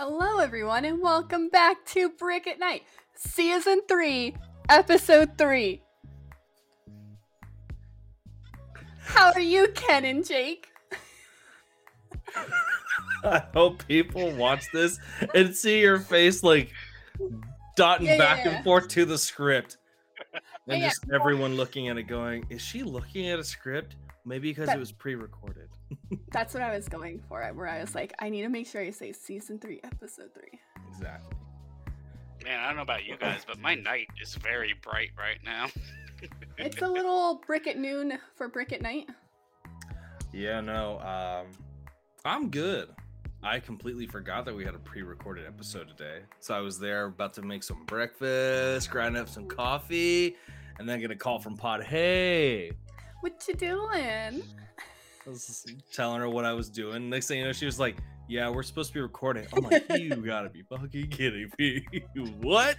Hello, everyone, and welcome back to Brick at Night, Season 3, Episode 3. How are you, Ken and Jake? I hope people watch this and see your face like dotting Yeah, yeah, back yeah. and forth to the script. And Yeah, just everyone looking at it going, is she looking at a script? Maybe because That- it was pre recorded. That's what I was going for, where I was like, I need to make sure I say Season 3, Episode 3. Exactly. Man, I don't know about you guys, but my night is very bright right now. It's a little brick at noon for Brick at Night. Yeah, no. Um I'm good. I completely forgot that we had a pre-recorded episode today. So I was there about to make some breakfast, grind up some coffee, and then get a call from Pod. Hey, What you doing? I was telling her what I was doing. Next thing you know, she was like, "Yeah, we're supposed to be recording." I'm like, "You gotta be fucking kidding me! what?"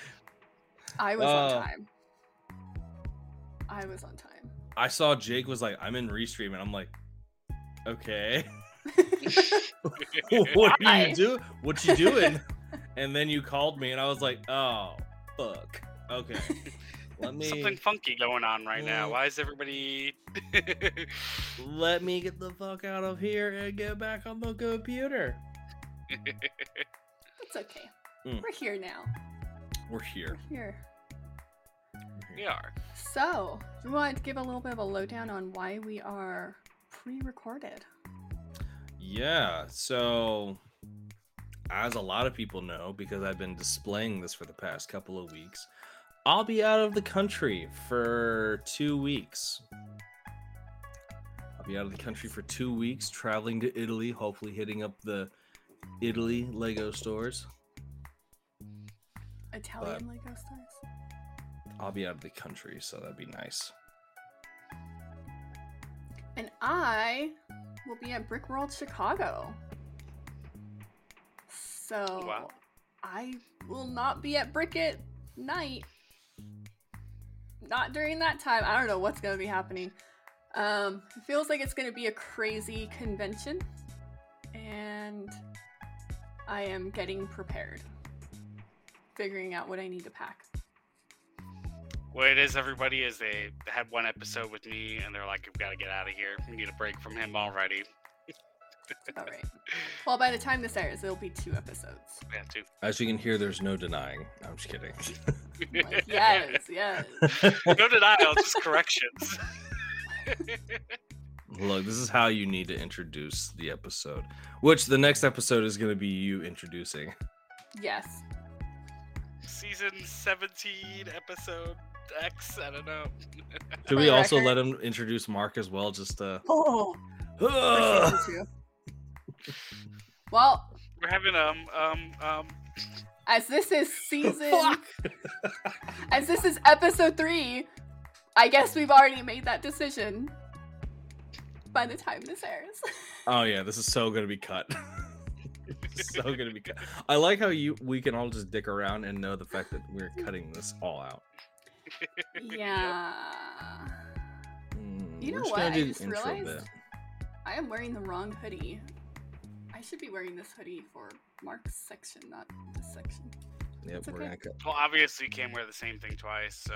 I was Uh. on time. I was on time. I saw Jake was like, "I'm in restream," and I'm like, "Okay, what are you do? What you doing?" and then you called me, and I was like, "Oh, fuck. Okay, let me Something funky going on right now. Why is everybody? let me get the fuck out of here and get back on the computer." It's okay. Mm. We're here now. We're We're here. here. we are. So, do you want to give a little bit of a lowdown on why we are pre-recorded? Yeah, so as a lot of people know, because I've been displaying this for the past couple of weeks, I'll be out of the country for two weeks. I'll be out of the country for two weeks, traveling to Italy, hopefully hitting up the Italy Lego stores. Italian Lego stores? I'll be out of the country, so that'd be nice. And I will be at Brickworld Chicago. So Wow. I will not be at Brick at night. Not during that time. I don't know what's gonna be happening. Um, it feels like it's gonna be a crazy convention, and I am getting prepared, figuring out what I need to pack. What it is, everybody, is they had one episode with me, and they're like, "We've got to get out of here. We need a break from him already." All right. Well, by the time this airs, it'll be two episodes. We have to. As you can hear, there's no denying. I'm just kidding. Like, yes, yes. no denial, just corrections. Look, this is how you need to introduce the episode, which the next episode is going to be you introducing. Yes. Season 17, episode X. I don't know. Should we also record- let him introduce Mark as well? Just uh, Oh. Ugh! Well, We're having um um um. as this is season, Fuck! as this is episode three, I guess we've already made that decision. By the time this airs, Oh yeah, this is so gonna be cut. so gonna be cut. I like how you we can all just dick around and know the fact that we're cutting this all out. yeah. Mm, You know what? I just realized bit. I am wearing the wrong hoodie. I should be wearing this hoodie for Mark's section, not this section. Yep, it's we're okay. gonna cut. Well, obviously, you can't wear the same thing twice, so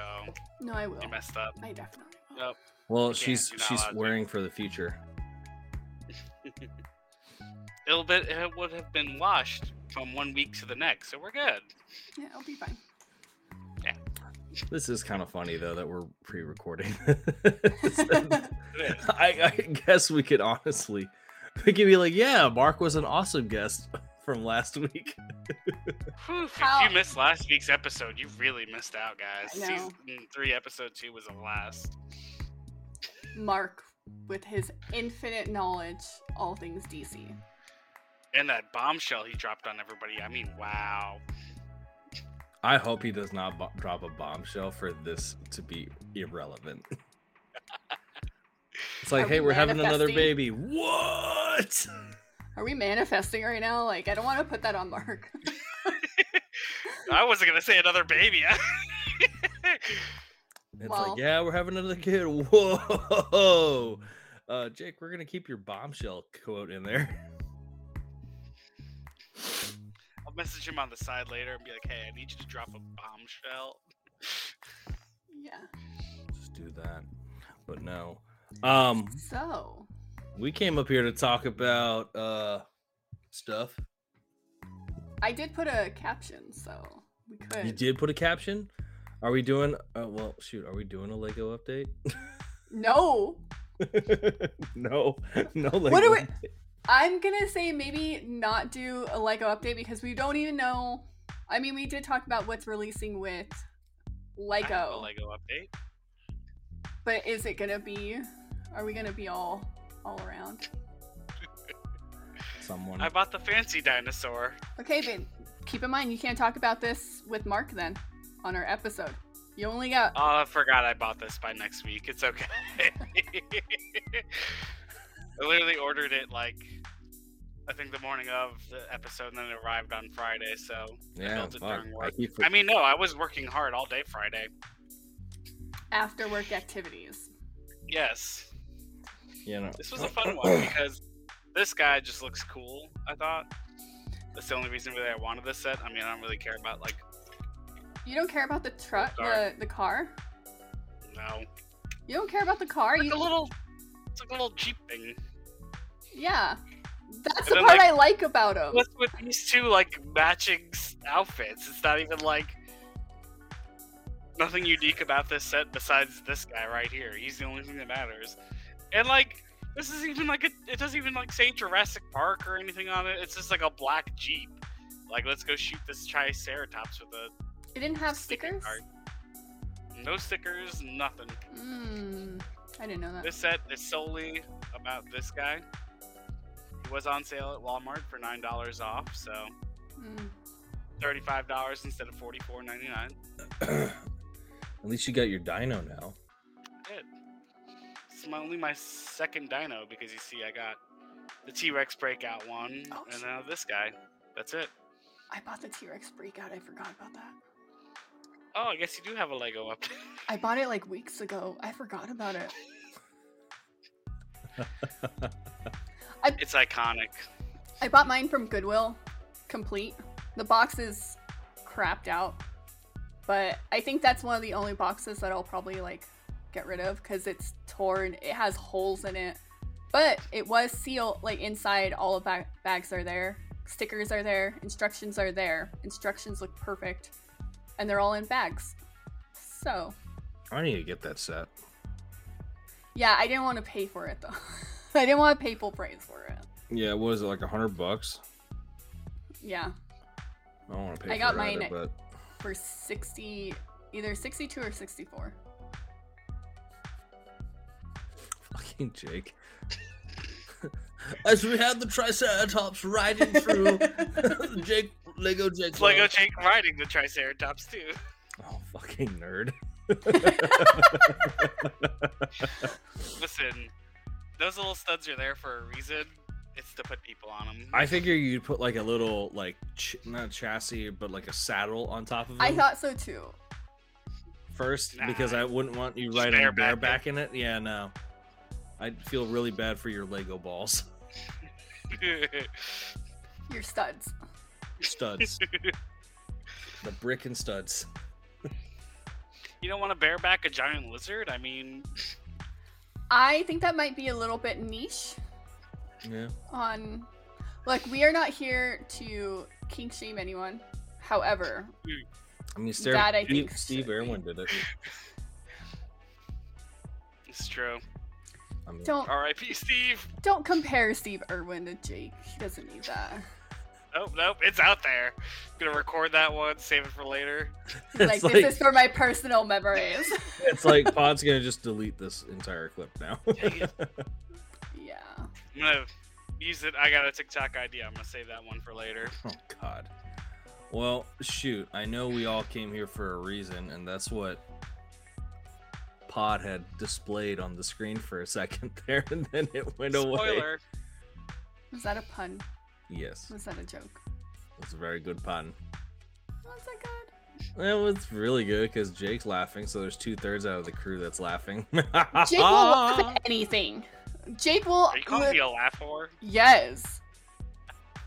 No, I will. you messed up. I definitely will. Yep. Well, You she's can't, you're not she's wearing for the future. It'll be, it would have been washed from one week to the next, so we're good. Yeah, I'll be fine. Yeah. This is kind of funny though that we're pre-recording. I, I guess we could honestly, we could be like, yeah, Mark was an awesome guest from last week. Hmm, if you missed last week's episode, you really missed out, guys. Season three, episode two was the last. Mark, with his infinite knowledge, all things DC. And that bombshell he dropped on everybody. I mean, wow. I hope he does not bo- drop a bombshell for this to be irrelevant. It's like, Are hey, we we're having another baby. What? Are we manifesting right now? Like, I don't want to put that on Mark. I wasn't gonna say another baby. It's Well- like, yeah, we're having another kid. Whoa. Uh, Jake, we're gonna keep your bombshell quote in there. I'll message him on the side later and be like, "Hey, I need you to drop a bombshell." Yeah. Just do that. But no. Um, So, we came up here to talk about uh stuff. I did put a caption, so we could. You did put a caption. Are we doing? Uh, well, shoot. Are we doing a Lego update? No, no, no. Lego What do we- update. I'm gonna say maybe not do a Lego update because we don't even know. I mean, we did talk about what's releasing with I have a Lego, Lego update. but is it gonna be? Are we gonna be all all around? Someone. I bought the fancy dinosaur. Okay, but keep in mind you can't talk about this with Mark then on our episode. You only got Oh, I forgot I bought this by next week. It's okay. I literally ordered it like I think the morning of the episode, and then it arrived on Friday. So yeah. built it fuck. during I work. I mean, no, I was working hard all day Friday. after work activities. Yes, you know. this was a fun one because this guy just looks cool. I thought that's the only reason really I wanted this set. I mean, I don't really care about like You don't care about the truck, the Car. the car. no, You don't care about the car. like You a little, it's like a little Jeep thing. yeah. That's And the then, part like, I like about him. What's with these two like matching outfits? It's not even like nothing unique about this set besides this guy right here. He's the only thing that matters. And like this is even like a, it doesn't even like say Jurassic Park or anything on it. It's just like a black Jeep. Like let's go shoot this Triceratops with a It didn't have stickers. card. no stickers, nothing. Mm, I didn't know that. This set is solely about this guy. He was on sale at Walmart for nine dollars off, so Mm. thirty-five dollars instead of forty-four ninety-nine. At least you got your dino now. Good. It's my, only my second dino because you see, I got the T-Rex breakout one, Oh, and now this guy. That's it. I bought the T Rex breakout. I forgot about that. Oh, I guess you do have a Lego up. I bought it like weeks ago. I forgot about it. it's iconic. I bought mine from Goodwill, complete. The box is crapped out, but I think that's one of the only boxes that I'll probably like get rid of because it's torn. It has holes in it, but it was sealed. Like inside, all of ba- bags are there, stickers are there, instructions are there. Instructions look perfect, and they're all in bags. So I need to get that set. yeah, I didn't want to pay for it though. I didn't want to pay full price for it. Yeah, what is it like a hundred bucks? Yeah. I don't want to pay. I got it mine either, but for 60 either 62 or 64 fucking Jake. As we had the Triceratops riding through Jake Lego Jake. Lego Jake riding the Triceratops too. Oh, fucking nerd. Listen, those little studs are there for a reason. It's to put people on them. I figure you'd put like a little like ch- not chassis, but like a saddle on top of it. i thought so too first Nah. because I wouldn't want you Just riding bareback bareback in it. Yeah, no. I'd feel really bad for your Lego balls. your studs Your Studs. the brick and studs. you don't want to bareback a giant lizard? I mean, i think that might be a little bit niche Yeah. on like we are not here to kink shame anyone however I mean, Steve, That I Steve, think Steve. Irwin did it. it's true. I mean, don't R.I.P. Steve. don't compare steve irwin to jake he doesn't need that Nope, nope, it's out there. I'm Gonna record that one, save it for later. He's like It's this is for my personal memories it's like Pod's gonna just delete this entire clip now. Yeah I'm gonna use it. I got a TikTok idea. I'm gonna save that one for later. oh God. Well, shoot. I know we all came here for a reason, and that's what Pod had displayed on the screen for a second there, and then it went away. Spoiler. was that a pun Yes, was that a joke it's a very good pun. was that good It was really good because Jake's laughing, so there's two thirds out of the crew that's laughing. jake will laugh at anything jake will Are you calling li- me a laugh whore? Yes.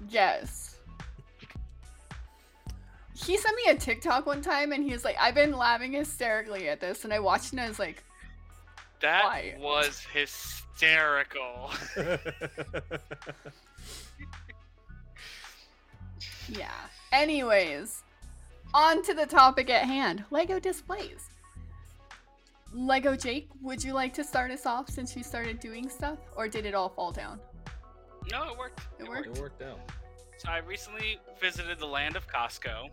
Yes. He sent me a TikTok one time and he was like, I've been laughing hysterically at this. And I watched it and I was like, That Why? was hysterical. yeah. Anyways, on to the topic at hand Lego displays. Lego Jake, would you like to start us off since you started doing stuff? Or did it all fall down? no, it worked. It worked? it worked out. So I recently visited the land of Costco,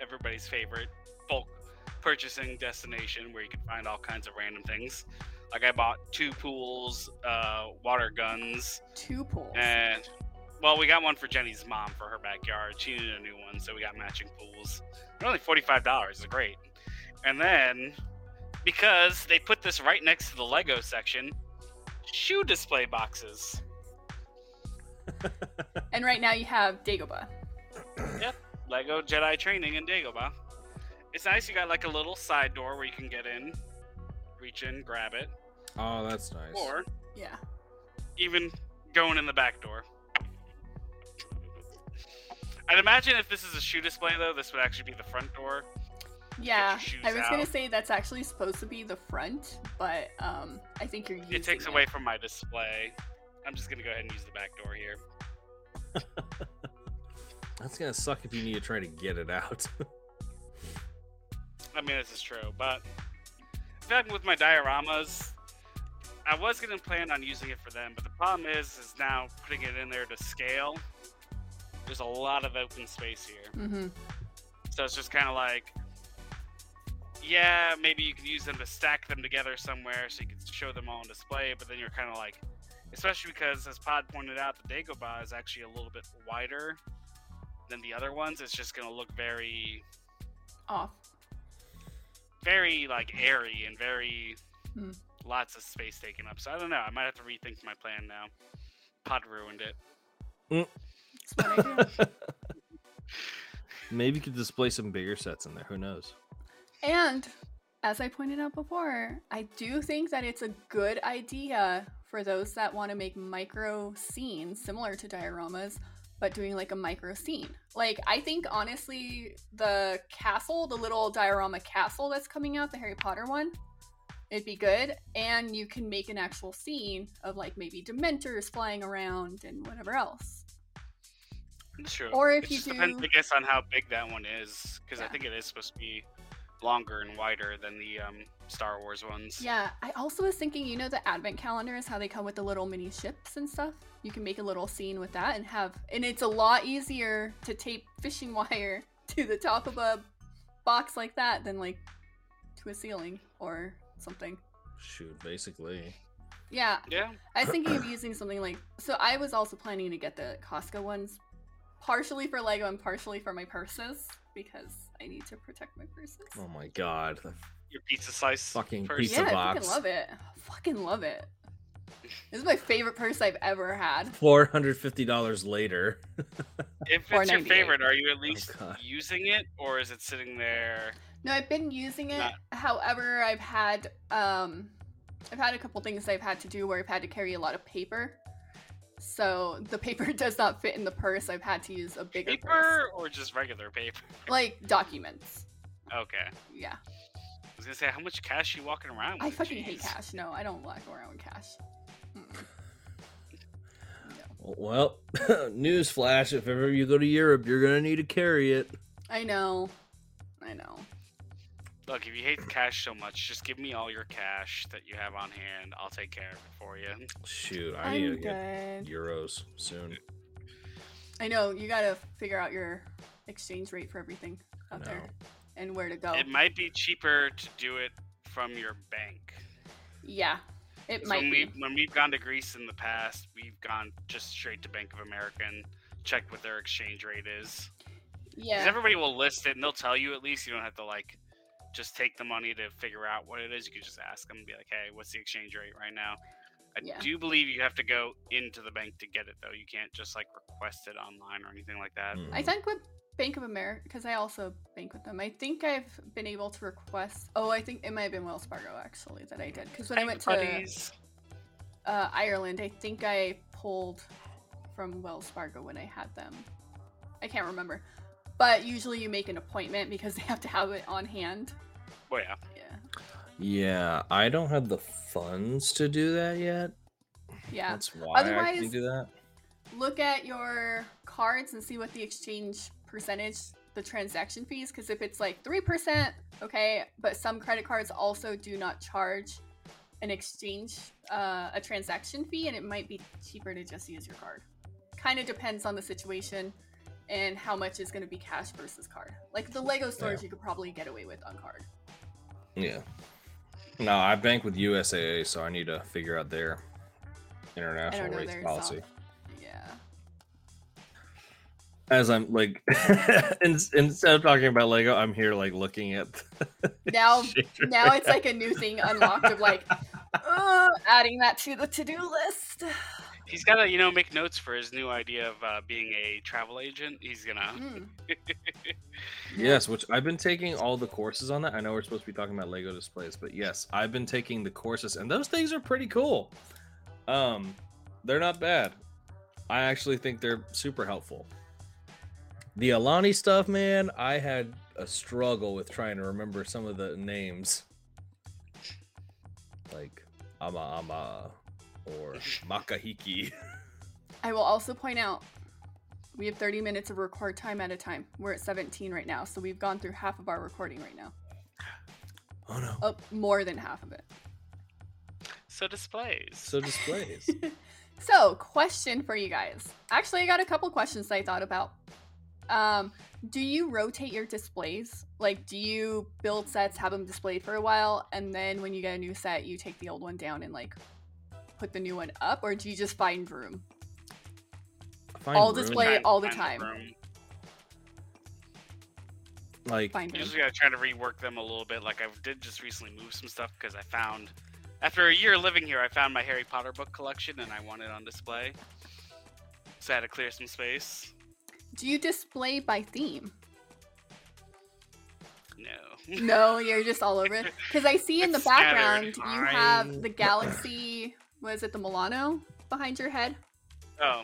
everybody's favorite bulk purchasing destination where you can find all kinds of random things. Like I bought two pools, uh, water guns, Two pools. and well, we got one for Jenny's mom for her backyard. She needed a new one, so we got matching pools. They're only forty five dollars. It's great. And then because they put this right next to the Lego section, shoe display boxes. And right now you have Dagobah. Lego Jedi Training in Dagobah. It's nice. You got like a little side door where you can get in, reach in, grab it, Oh, that's nice. or Yeah. even going in the back door. I'd imagine if this is a shoe display though, this would actually be the front door. Yeah. I was gonna say that's actually supposed to be the front, but um I think you're using It takes away from my display. I'm just gonna go ahead and use the back door here. That's gonna suck if you need to try to get it out. I mean, this is true, but I feel like with my dioramas, I was gonna plan on using it for them, but the problem is, is now putting it in there to scale. There's a lot of open space here, Mm-hmm. so it's just kind of like, yeah, maybe you could use them to stack them together somewhere so you can show them all on display. But then you're kind of like, especially because, as Pod pointed out, the Dagobah is actually a little bit wider than the other ones. It's just gonna look very Off. very like airy and very Hmm. lots of space taken up. So I don't know. I might have to rethink my plan now. Pod ruined it. Smart idea. Maybe you could display some bigger sets in there. Who knows? And as I pointed out before, I do think that it's a good idea for those that want to make micro scenes similar to dioramas, but doing like a micro scene. Like, I think honestly, the castle, the little diorama castle that's coming out, the Harry Potter one, it'd be good. And you can make an actual scene of like maybe Dementors flying around and whatever else. True. Or if it you just depends, I guess, on how big that one is, because I think it is supposed to be longer and wider than the um, Star Wars ones. Yeah, I also was thinking, you know, the advent calendars, how they come with the little mini ships and stuff. You can make a little scene with that and have, and it's a lot easier to tape fishing wire to the top of a box like that than like to a ceiling or something. Shoot, basically. Yeah, Yeah. I was thinking of using something like. So I was also planning to get the Costco ones, partially for Lego and partially for my purses because I need to protect my purses. Oh my god. Your pizza size Fucking purse. pizza yeah, I fucking love it. I fucking love it. This is my favorite purse I've ever had. Four hundred fifty dollars later. If it's your favorite, are you at least Oh, using it, or is it sitting there? No, I've been using it. Not- However, I've had um I've had a couple things I've had to do where I've had to carry a lot of paper. So the paper does not fit in the purse. I've had to use a bigger purse. Paper or just regular paper? Like documents. Okay. Yeah. I was gonna say, how much cash you walking around with? I fucking hate Jeez. cash. No, I don't walk around with cash. Well, newsflash: if ever you go to Europe, you're gonna need to carry it. I know. I know. Look, if you hate cash so much, just give me all your cash that you have on hand. I'll take care of it for you. Shoot, I need I'm to get good. euros soon. I know. You gotta figure out your exchange rate for everything out No. there and where to go. It might be cheaper to do it from your bank. Yeah. It 'Cause might when be. we when we've gone to Greece in the past, we've gone just straight to Bank of America and checked what their exchange rate is. 'Cause Yeah. everybody will list it and they'll tell you at least. You don't have to like just take the money to figure out what it is. You can just ask them and be like, "Hey, what's the exchange rate right now?" I Yeah. do believe you have to go into the bank to get it though. You can't just like request it online or anything like that. Mm. I think with Bank of America, because I also bank with them, I think I've been able to request. Oh, I think it might have been Wells Fargo actually that I did. Because when I went to uh, Ireland, I think I pulled from Wells Fargo when I had them. I can't remember. but usually you make an appointment because they have to have it on hand. Well, yeah. Yeah. Yeah, I don't have the funds to do that yet. Yeah. That's why I Otherwise- can do that. Look at your cards and see what the exchange percentage, the transaction fees, because if it's like 3%, okay, but some credit cards also do not charge an exchange, uh, a transaction fee, and it might be cheaper to just use your card. Kind of depends on the situation and how much is going to be cash versus card. Like the Lego stores, you could probably get away with on card. Yeah. No, I bank with USAA, so I need to figure out their international rates policy. Yeah. As I'm like, instead of talking about Lego, I'm here like looking at. Now, now it's like a new thing unlocked of like, uh, adding that to the to-do list. He's got to, you know, make notes for his new idea of uh, being a travel agent. He's gonna. Mm. Yes, which I've been taking all the courses on that. I know we're supposed to be talking about Lego displays, but yes, I've been taking the courses, and those things are pretty cool. Um, they're not bad. I actually think they're super helpful. The Alani stuff, man, I had a struggle with trying to remember some of the names, like Ama Ama or Makahiki. I will also point out we have 30 minutes of record time at a time. We're at 17 right now, so we've gone through half of our recording right now. Oh no! Oh, more than half of it. So displays. So displays. So, question for you guys. Actually, I got a couple questions I thought about. Um, do you rotate your displays? Like, do you build sets, have them displayed for a while, and then when you get a new set, you take the old one down and like put the new one up, or do you just find room? Find All room, display- Find- all the find time. room. like Find You room. just gotta try to rework them a little bit. Like I did just recently move some stuff because I found, after a year living here, I found my Harry Potter book collection and I want it on display. So I had to clear some space. Do you display by theme? No. No, you're just all over it. Because I see in the It's scattered. background you have the galaxy. Was it the Milano behind your head? Oh,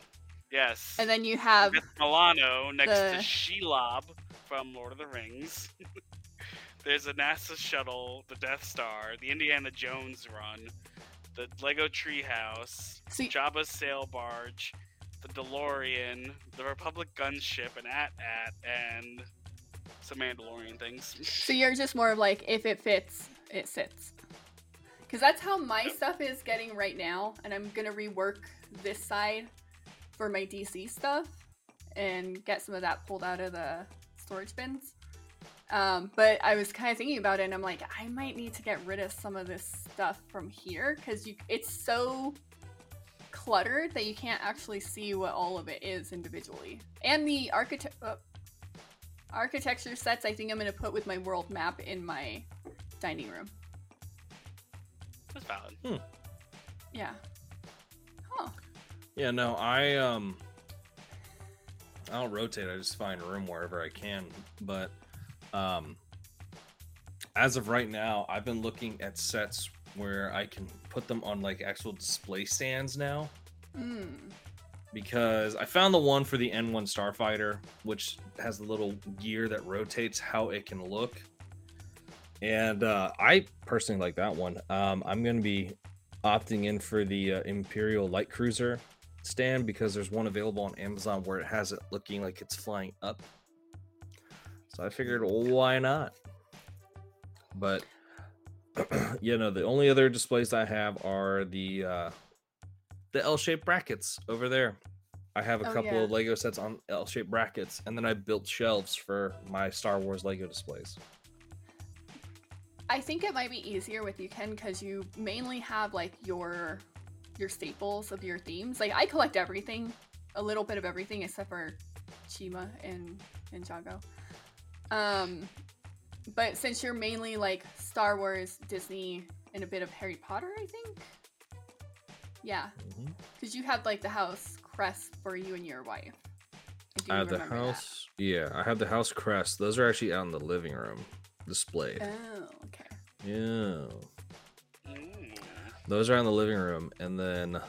yes. And then you have Milano next the- to Shelob from Lord of the Rings. There's a NASA shuttle, the Death Star, the Indiana Jones run, the Lego Treehouse, y- Jabba's sail barge, the DeLorean, the Republic gunship, and AT-AT, and some Mandalorian things. So you're just more of like if it fits, it sits. Because that's how my stuff is getting right now, and I'm gonna rework this side for my DC stuff and get some of that pulled out of the storage bins. Um, but I was kind of thinking about it, and I'm like, I might need to get rid of some of this stuff from here because it's so cluttered that you can't actually see what all of it is individually. And the architect. Uh, architecture sets I think I'm gonna put with my world map in my dining room. That's valid. Yeah. Huh. Yeah, no, I um I don't rotate, I just find room wherever I can. But um as of right now, I've been looking at sets where I can put them on like actual display stands now Mm. because I found the one for the N1 Starfighter, which has the little gear that rotates how it can look. And uh, I personally like that one. Um, I'm going to be opting in for the uh, Imperial Light Cruiser stand because there's one available on Amazon where it has it looking like it's flying up. So I figured, why not? But you know, the only other displays I have are the uh, the L-shaped brackets over there. I have a Oh, couple yeah. of Lego sets on L-shaped brackets, and then I built shelves for my Star Wars Lego displays. I think it might be easier with you, Ken, because you mainly have like your your staples of your themes. Like I collect everything, a little bit of everything except for Chima and Ninjago. Um, but since you're mainly like Star Wars, Disney, and a bit of Harry Potter, I think. Yeah, because you have like the house crest for you and your wife. I, I have the remember that. house. Yeah, I have the house crest. Those are actually out in the living room displayed. Oh, okay. Yeah. Mm. Those are in the living room, and then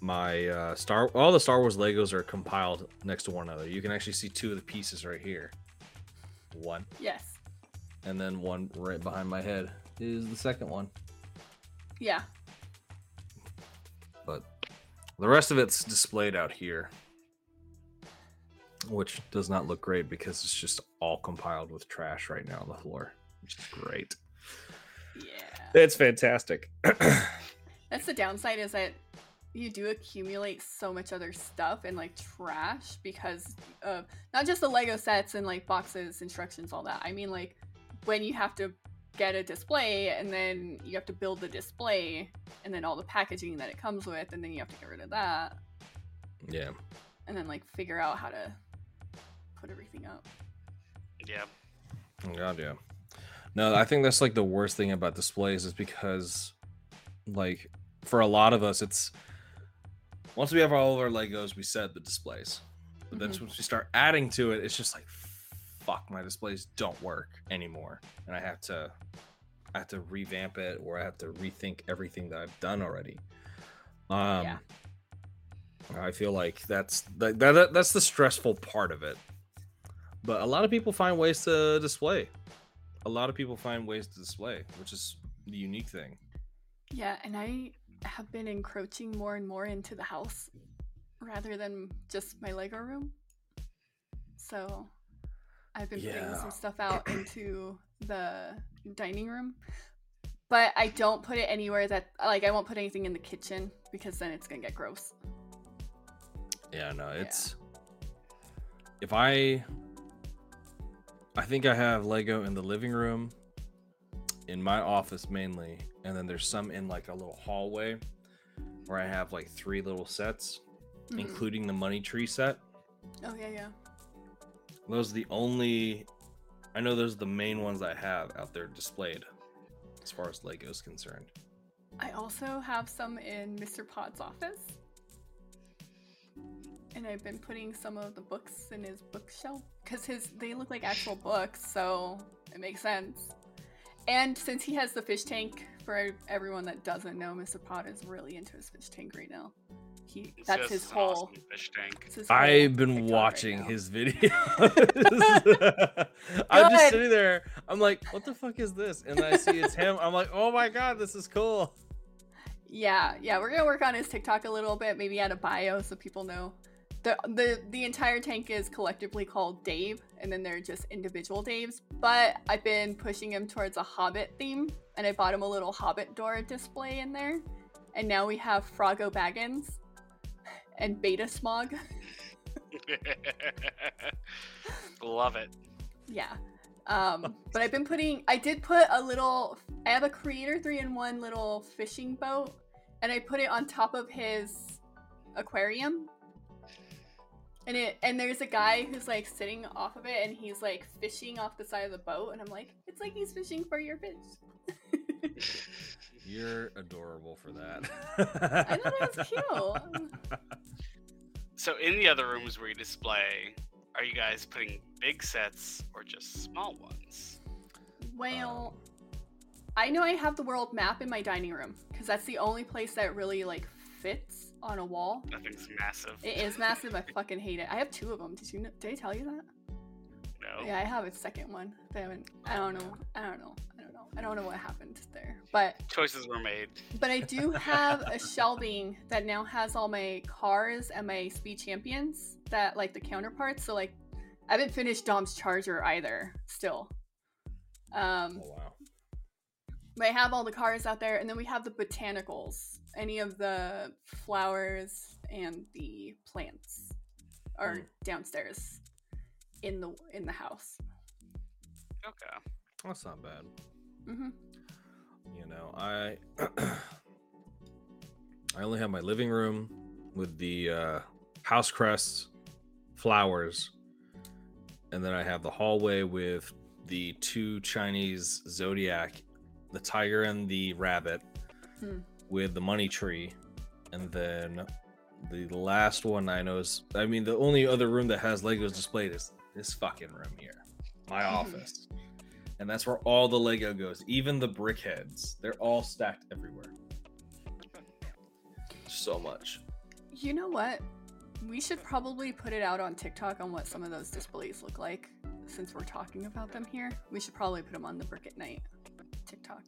my uh, Star all the Star Wars Legos are compiled next to one another. You can actually see two of the pieces right here. One, Yes. and then one right behind my head is the second one. Yeah. But the rest of it's displayed out here, which does not look great because it's just all compiled with trash right now on the floor, which is great. Yeah. It's fantastic. That's the downside is that you do accumulate so much other stuff and like trash because of not just the Lego sets and like boxes, instructions, all that. I mean like when you have to get a display and then you have to build the display and then all the packaging that it comes with and then you have to get rid of that yeah. and then like figure out how to put everything up. Yeah. Oh, God, yeah. No, I think that's like the worst thing about displays is because, like, for a lot of us, it's once we have all of our Legos, we set the displays. But then Mhm. once we start adding to it, it's just like, fuck, my displays don't work anymore, and I have to, I have to revamp it, or I have to rethink everything that I've done already. Um, Yeah. I feel like that's that, that that's the stressful part of it. But a lot of people find ways to display. A lot of people find ways to display, which is the unique thing. Yeah, and I have been encroaching more and more into the house rather than just my Lego room. So I've been putting some stuff out into the dining room. But I don't put it anywhere that like I won't put anything in the kitchen because then it's gonna get gross. Yeah, no, it's if I I think I have Lego in the living room, in my office mainly, and then there's some in like a little hallway where I have like three little sets, Mhm. including the money tree set. Oh yeah, yeah. Those are the only I know those are the main ones I have out there displayed as far as Lego's concerned. I also have some in Mr. Pod's office. And I've been putting some of the books in his bookshelf because his they look like actual books, so it makes sense. And since he has the fish tank, for everyone that doesn't know, Mr. Pod is really into his fish tank right now. He It's that's his whole. awesome fish tank. his whole I've been TikTok right watching now. his videos. I'm just sitting there. I'm like, what the fuck is this? And I see it's him. I'm like, oh my god, this is cool. Yeah, yeah, we're gonna work on his TikTok a little bit, maybe add a bio so people know. The the the entire tank is collectively called Dave, and then they're just individual Daves. But I've been pushing him towards a Hobbit theme, and I bought him a little Hobbit door display in there. And now we have Froggo Baggins and Betta Smaug. Love it. Yeah. Um, but I've been putting I did put a little I have a creator three in one little fishing boat and I put it on top of his aquarium. And it and there's a guy who's like sitting off of it and he's like fishing off the side of the boat and I'm like, it's like he's fishing for your fish. You're adorable for that. I thought it was cute. So in the other rooms where you display, are you guys putting big sets or just small ones? Well, I know I have the world map in my dining room because that's the only place that really like fits on a wall. That thing's massive. It is massive. I fucking hate it. I have two of them. Did you? Know, did I tell you that? No. Yeah, I have a second one. They haven't. I don't know. I don't know. I don't know. I don't know what happened there. But Choices were made. but I do have a shelving that now has all my cars and my speed champions that like the counterparts. So like, I haven't finished Dom's charger either. Still. Um, oh wow. But I have all the cars out there, and then we have the botanicals. Any of the flowers and the plants are Mm. downstairs in the in the house. Okay. That's not bad. hmm You know, I I only have my living room with the uh, house crests, flowers, and then I have the hallway with the two Chinese zodiac, the tiger and the rabbit, Hmm. with the money tree, and then the last one I know is I mean the only other room that has Legos displayed is this fucking room here, my Mhm. office and that's where all the Lego goes, even the BrickHeadz. They're all stacked everywhere. So much. You know what? We should probably put it out on TikTok on what some of those displays look like. Since we're talking about them here, we should probably put them on the Brick at Night TikTok.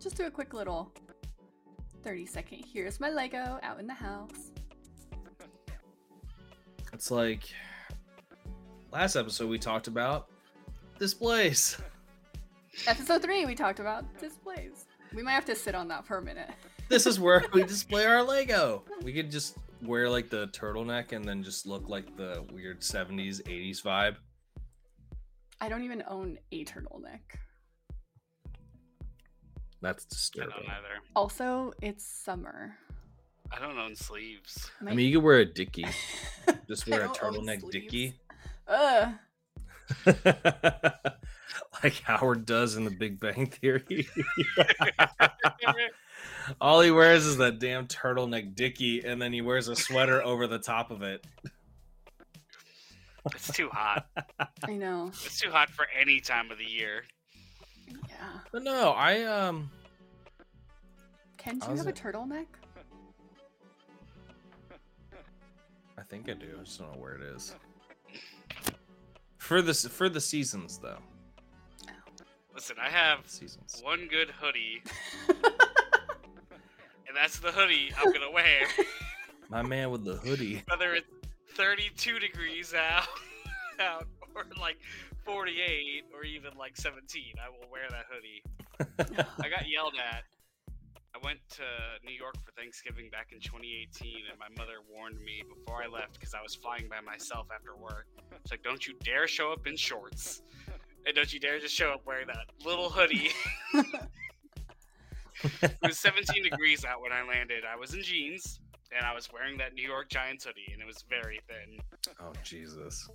Just do a quick little 30 second. Here's my Lego out in the house. It's like last episode we talked about displays. Episode 3, we talked about displays. We might have to sit on that for a minute. This is where we display our Lego. We could just wear like the turtleneck and then just look like the weird 70s, 80s vibe. I don't even own a turtleneck. That's I disturbing. don't either. Also, it's summer. I don't own sleeves. I mean, you could wear a dicky. Just wear a turtleneck sleeves. dicky. Ugh. like Howard does in the Big Bang Theory. All he wears is that damn turtleneck dicky, and then he wears a sweater over the top of it. it's too hot. I know. It's too hot for any time of the year. Yeah. But no, I um Ken, do you have a turtleneck? I think I do. I just don't know where it is. For the s- for the seasons though. Listen, I have Seasons. one good hoodie, and that's the hoodie I'm gonna wear. My man with the hoodie. Whether it's 32 degrees out, out or like 48 or even like 17, I will wear that hoodie. I got yelled at. I went to New York for Thanksgiving back in 2018, and my mother warned me before I left because I was flying by myself after work. It's like, don't you dare show up in shorts. And don't you dare just show up wearing that little hoodie. it was 17 degrees out when I landed. I was in jeans, and I was wearing that New York Giants hoodie, and it was very thin. Oh Jesus.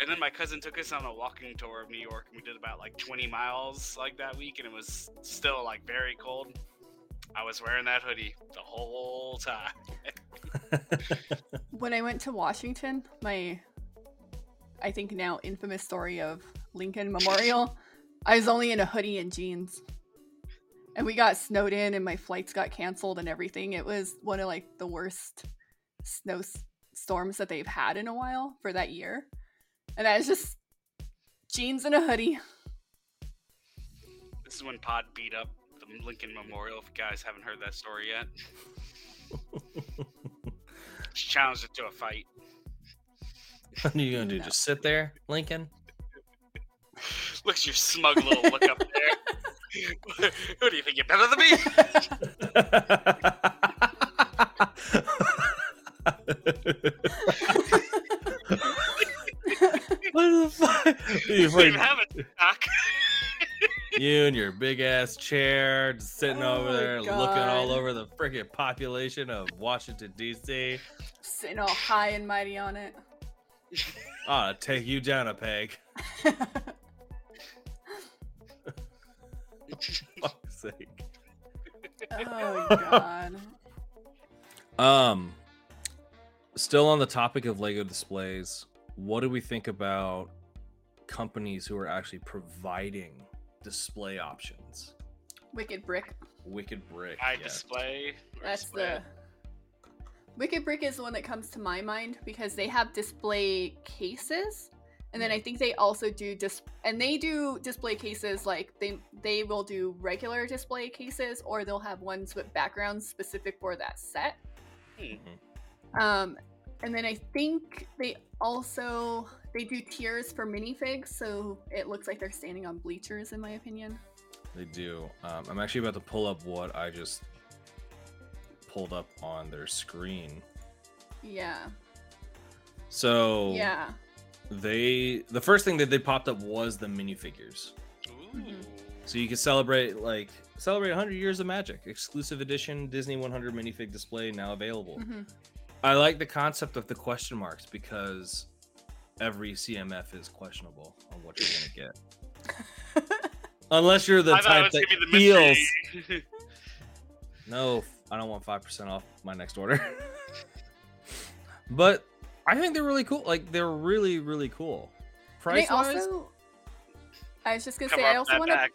And then my cousin took us on a walking tour of New York, and we did about like 20 miles like that week, and it was still like very cold. I was wearing that hoodie the whole time. when I went to Washington, my I think now infamous story of Lincoln Memorial, I was only in a hoodie and jeans. And we got snowed in and my flights got canceled and everything. It was one of like the worst snow s- storms that they've had in a while for that year. And I was just jeans and a hoodie. This is when Pod beat up the Lincoln Memorial. If you guys haven't heard that story yet, she challenged it to a fight. What are you gonna do? No. Just sit there, Lincoln? Look at your smug little look up there. Who do you think you're better than me? what the fuck? You, You don't fucking- even have a TikTok. you and your big ass chair, just sitting Oh over my there, looking all over the freaking population of Washington D.C. Sitting all high and mighty on it. Ah, take you down a peg. Fuck's sake. oh god. Um, still on the topic of Lego displays, what do we think about companies who are actually providing display options? Wicked Brick. Wicked Brick. I yes. display. That's display. the Wicked Brick is the one that comes to my mind because they have display cases. And then I mm. think they also do dis and they do display cases like they they will do regular display cases or they'll have ones with backgrounds specific for that set. Hmm. Mm-hmm. Um and then I think they also they do tiers for minifigs so it looks like they're standing on bleachers in my opinion. They do. Um, I'm actually about to pull up what I just pulled up on their screen. Yeah. So Yeah. they the first thing that they popped up was the minifigures. Ooh. So you can celebrate like celebrate 100 years of Magic, exclusive edition Disney 100 minifig display now available. Mhm. I like the concept of the question marks because every CMF is questionable on what you're gonna get. Unless you're the I type that the feels no, I don't want five percent off my next order. but I think they're really cool. Like they're really, really cool. And they Price wise, also I was just gonna Cover say I also want to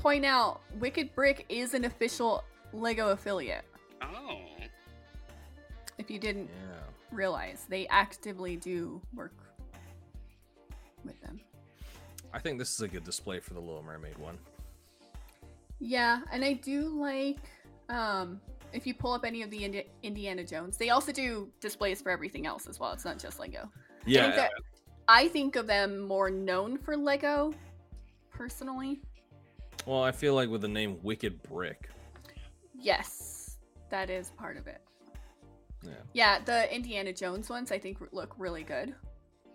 point out Wicked Brick is an official Lego affiliate. Oh. If you didn't Yeah. realize, they actively do work with them. I think this is a good display for the Little Mermaid one. Yeah, and I do like um if you pull up any of the Indi- Indiana Jones, they also do displays for everything else as well. It's not just Lego. I think, Yeah. that- I think of them more known for Lego, personally. Well, I feel like with the name Wicked Brick. Yes, that is part of it. Yeah. Yeah, the Indiana Jones ones I think look really good,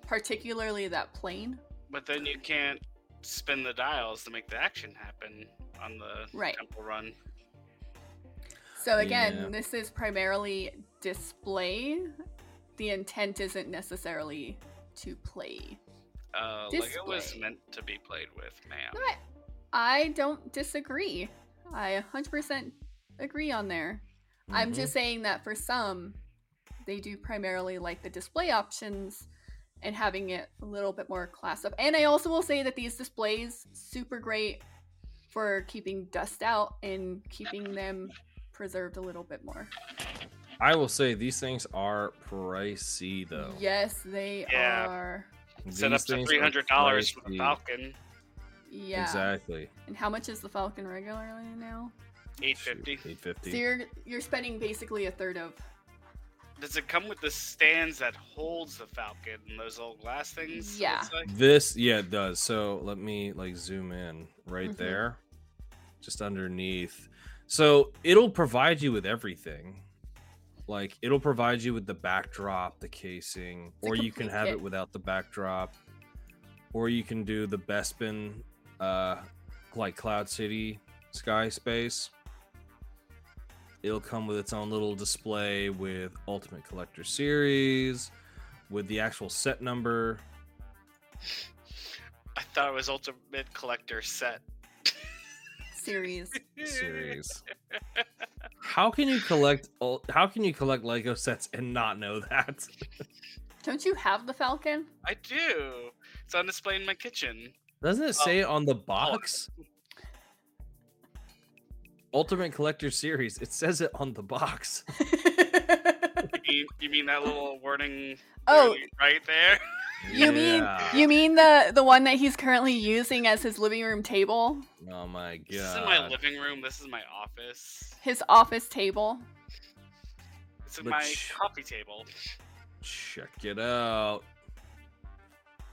particularly that plane. But then you can't spin the dials to make the action happen on the Right. temple run. So again, Yeah. this is primarily display. The intent isn't necessarily to play. Uh, Lego was meant to be played with, ma'am. No, I, I don't disagree. I 100% agree on there. I'm Mhm. just saying that for some, they do primarily like the display options and having it a little bit more class up. And I also will say that these displays super great for keeping dust out and keeping them preserved a little bit more. I will say these things are pricey though. Yes, they Yeah. are. Set These up to things are three hundred dollars for the. Falcon. Yeah. Exactly. And how much is the Falcon regularly now? Eight fifty. Eight fifty. So you're you're spending basically a third of Does it come with the stands that holds the Falcon and those old glass things? Yeah. like? This, yeah, it does. So let me like zoom in right Mhm. there, just underneath. So it'll provide you with everything. Like it'll provide you with the backdrop, the casing, a or you can have kit. it without the backdrop, or you can do the Bespin, uh, like Cloud City Sky Space. It'll come with its own little display with Ultimate Collector Series, with the actual set number, I thought it was Ultimate Collector set. series. series. How can you collect? How can you collect Lego sets and not know that? Don't you have the Falcon? I do. It's on display in my kitchen. Doesn't it say oh. it on the box? Oh. Ultimate Collector Series. It says it on the box. You mean, you mean that little wording oh, right there? you mean you mean the the one that he's currently using as his living room table, Oh my god. This is my living room. This is my office. his office table. It's in But my sh- coffee table. Check it out.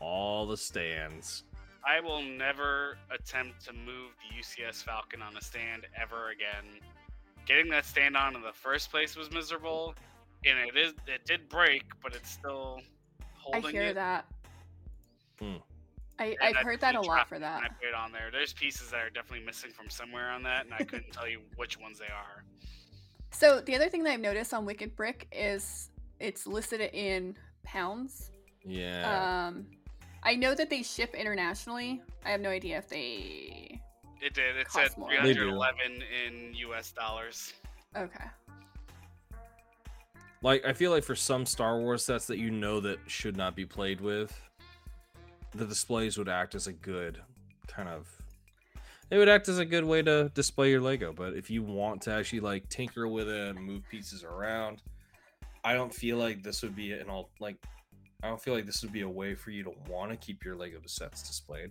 All the stands. I will never attempt to move the UCS Falcon on a stand ever again. Getting that stand on in the first place was miserable, and it is it did break, but it's still I holding hear it. that. Hmm. I, I've heard that a lot for that. I put it on there. There's pieces that are definitely missing from somewhere on that, and I couldn't tell you which ones they are. So the other thing that I've noticed on Wicked Brick is it's listed in pounds. Yeah. Um, I know that they ship internationally. I have no idea if they. It did. It Costs said more. 311 in US dollars. Okay. like I feel like for some Star Wars sets that you know that should not be played with, the displays would act as a good kind of it would act as a good way to display your Lego. But if you want to actually like tinker with it and move pieces around, I don't feel like this would be an all like I don't feel like this would be a way for you to want to keep your Lego sets displayed.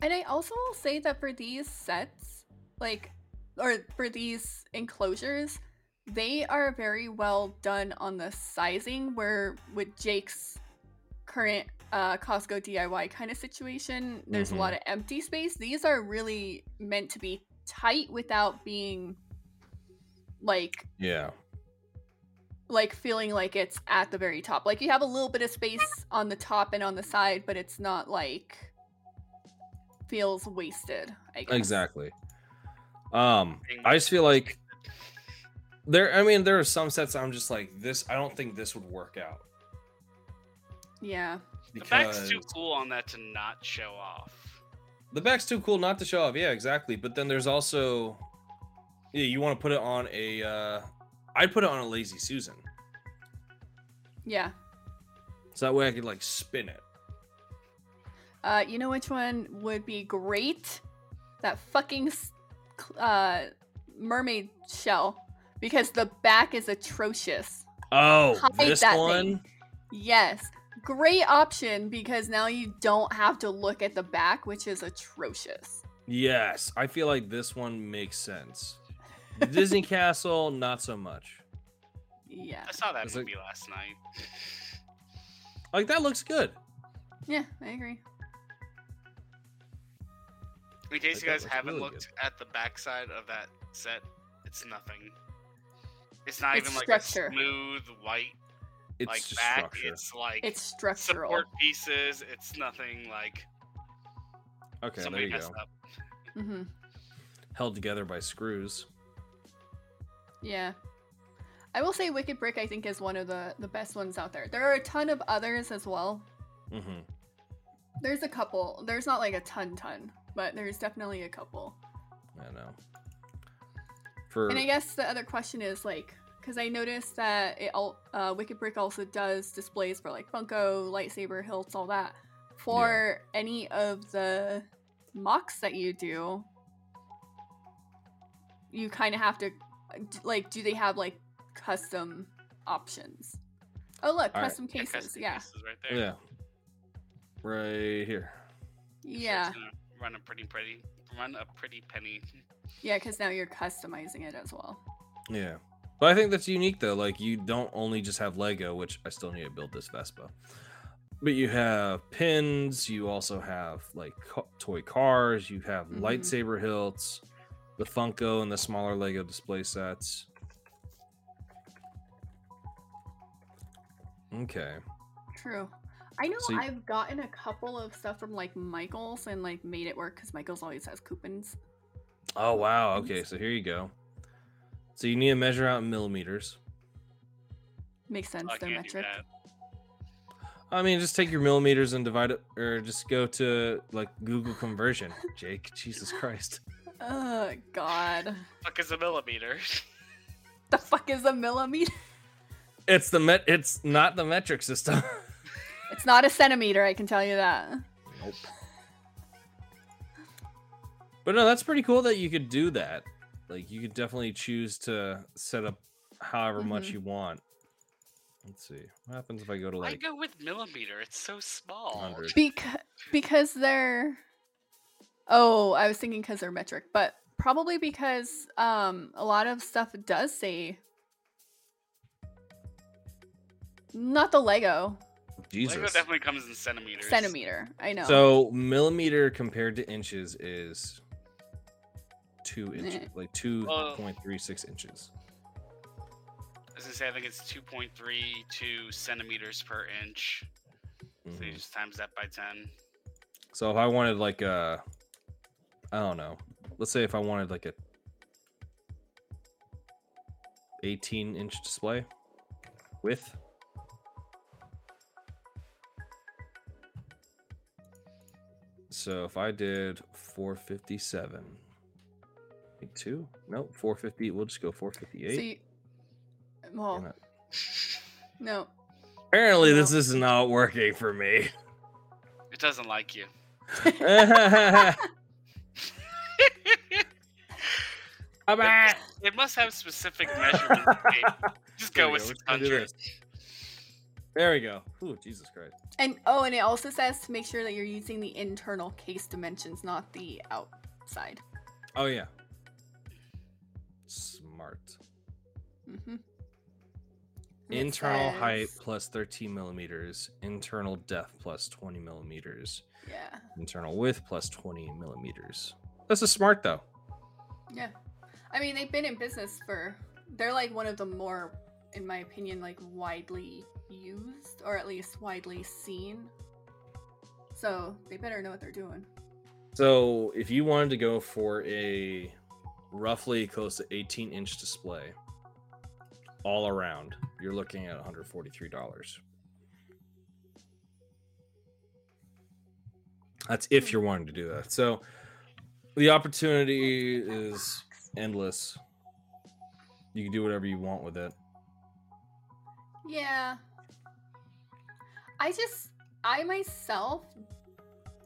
And I also will say that for these sets, like, or for these enclosures, they are very well done on the sizing. Where with Jake's current uh, Costco DIY kind of situation, there's Mhm. a lot of empty space. These are really meant to be tight without being like Yeah. Like feeling like it's at the very top. Like you have a little bit of space on the top and on the side, but it's not like feels wasted. I guess. Exactly. Um, I just feel like there. I mean, there are some sets I'm just like this. I don't think this would work out Yeah. The back's too cool on that to not show off. the back's too cool not to show off. Yeah, exactly. But then there's also, yeah, you want to put it on a. Uh, I'd put it on a lazy Susan, Yeah. so that way I could like spin it. Uh, you know which one would be great? That fucking uh, mermaid shell, because the back is atrocious. Oh, Hide this that one. thing. Yes. Great option because now you don't have to look at the back, which is atrocious. Yes, I feel like this one makes sense. Disney Castle, not so much. Yeah. I saw that It's like- movie last night. Like that looks good. Yeah, I agree. In case Like, you that guys looks haven't really looked at the backside of that set, it's nothing. It's not It's even like structure. a smooth white It's like just back. structure. It's like It's structural. support pieces. It's nothing like okay, there somebody you messed go. up. hmm Held together by screws. Yeah. I will say Wicked Brick I think is one of the the best ones out there. There are a ton of others as well. Mm-hmm. There's a couple. There's not like a ton ton, but there's definitely a couple. I know. For And I guess the other question is like, because I noticed that it all uh, Wicked Brick also does displays for like Funko, lightsaber hilts, all that. For any of the mocks that you do, you kind of have to like, do they have like custom options? Oh look, All right. custom Yeah, cases. custom Yeah, cases right there. yeah, right here. Yeah, it's gonna Run a pretty pretty run a pretty penny. yeah. Because now you're customizing it as well. Yeah. But I think that's unique though. Like you don't only just have Lego, which I still need to build this Vespa. But you have pins, you also have like co- toy cars, you have Mhm. lightsaber hilts, the Funko and the smaller Lego display sets. Okay. True. I know So you- I've gotten a couple of stuff from like Michaels and like made it work because Michaels always has coupons. Oh wow. Okay, so here you go. So you need to measure out in millimeters. Makes sense. I They're metric. I mean, just take your millimeters and divide it, or just go to like Google conversion. Jake, Jesus Christ. Oh God. Fuck is a millimeter. The fuck is a millimeter? It's the met. It's not the metric system. It's not a centimeter. I can tell you that. nope. But no, that's pretty cool that you could do that. Like you could definitely choose to set up however much Mhm. you want. Let's see. What happens if I go to like? I go with millimeter. It's so small. 100? Because because they're. Oh, I was thinking because they're metric, but probably because um a lot of stuff does say. Not the Lego Jesus? Lego definitely comes in centimeters. centimeter. I know. So millimeter compared to inches is two inches, like two Well- point three six inches. I was gonna say I think it's 2.32 centimeters per inch. So you Mhm. just times that by 10. So if I wanted like a, I don't know, let's say if I wanted like a 18 inch display width. So if I did 457, like two, no, 450, we'll just go 458. So you, well, Damn it. no. Apparently, this is not working for me. It doesn't like you. I'm. It must have specific measurements. Just There go we with go, let's go do 600. There we go. Ooh, Jesus Christ. And oh, and it also says to make sure that you're using the internal case dimensions, not the outside. Oh yeah. Smart. Mm-hmm. Internal height plus 13 millimeters. Internal depth plus 20 millimeters. Yeah, Internal width plus 20 millimeters. This is smart though. yeah. I mean, they've been in business for. They're like one of the more, in my opinion, like widely used or at least widely seen. So they better know what they're doing. So if you wanted to go for a roughly close to 18 inch display all around, you're looking at $143. That's if you're wanting to do that. So the opportunity is endless. You can do whatever you want with it. Yeah. I just, I myself,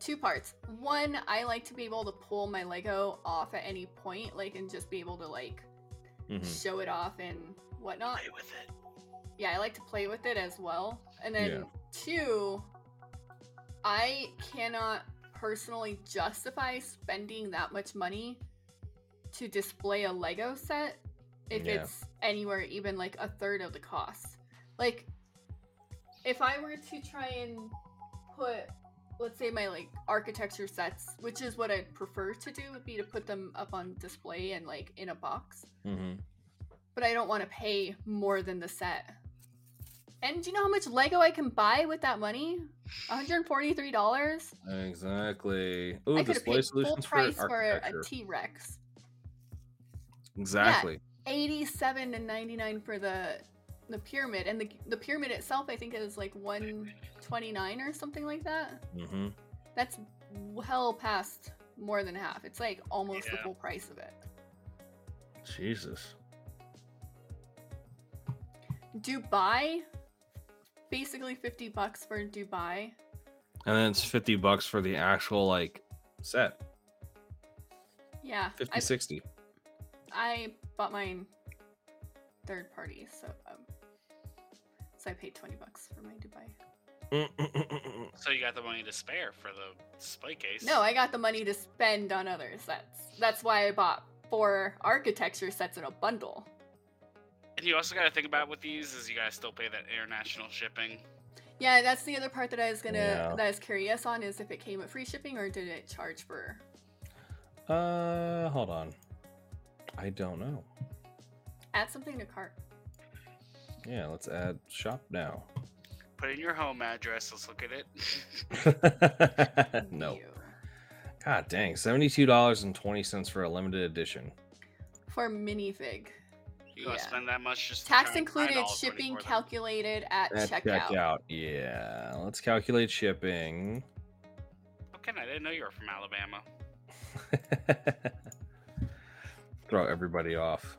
two parts. One, I like to be able to pull my Lego off at any point, like, and just be able to, like, Mhm. show it off and whatnot. Play with it. yeah, I like to play with it as well. And then Yeah. two, I cannot personally justify spending that much money to display a Lego set if Yeah. it's anywhere even like a third of the cost. Like if I were to try and put let's say my like architecture sets, which is what I'd prefer to do would be to put them up on display and like in a box Mm-hmm. but I don't want to pay more than the set. And do you know how much Lego I can buy with that money? $143? Exactly. Ooh, I could have display paid full price for for a. T Rex. Exactly. Yeah, 87 and 99 for the the pyramid and the the pyramid itself I think is like 129 or something like that. Mm-hmm. That's well past more than half. It's like almost the full price of it. Jesus. Dubai basically 50 bucks for Dubai. And then it's 50 bucks for the actual like set. Yeah. 50 I- 60. I bought mine third party, so um, so I paid twenty bucks for my Dubai. So you got the money to spare for the display case. No, I got the money to spend on other sets. That's why I bought four architecture sets in a bundle. And you also got to think about with these is you got to still pay that international shipping. Yeah, that's the other part that I was gonna Yeah. that I was curious on is if it came with free shipping or did it charge for uh, hold on. I don't know. add something to cart. Yeah, let's add shop now. Put in your home address. Let's look at it. no. Ew. God dang, seventy-two dollars and twenty cents for a limited edition. For minifig. You gonna Yeah. spend that much just Tax try included, shipping calculated at At checkout. Yeah, let's calculate shipping. Okay, I didn't know you were from Alabama. Throw everybody off.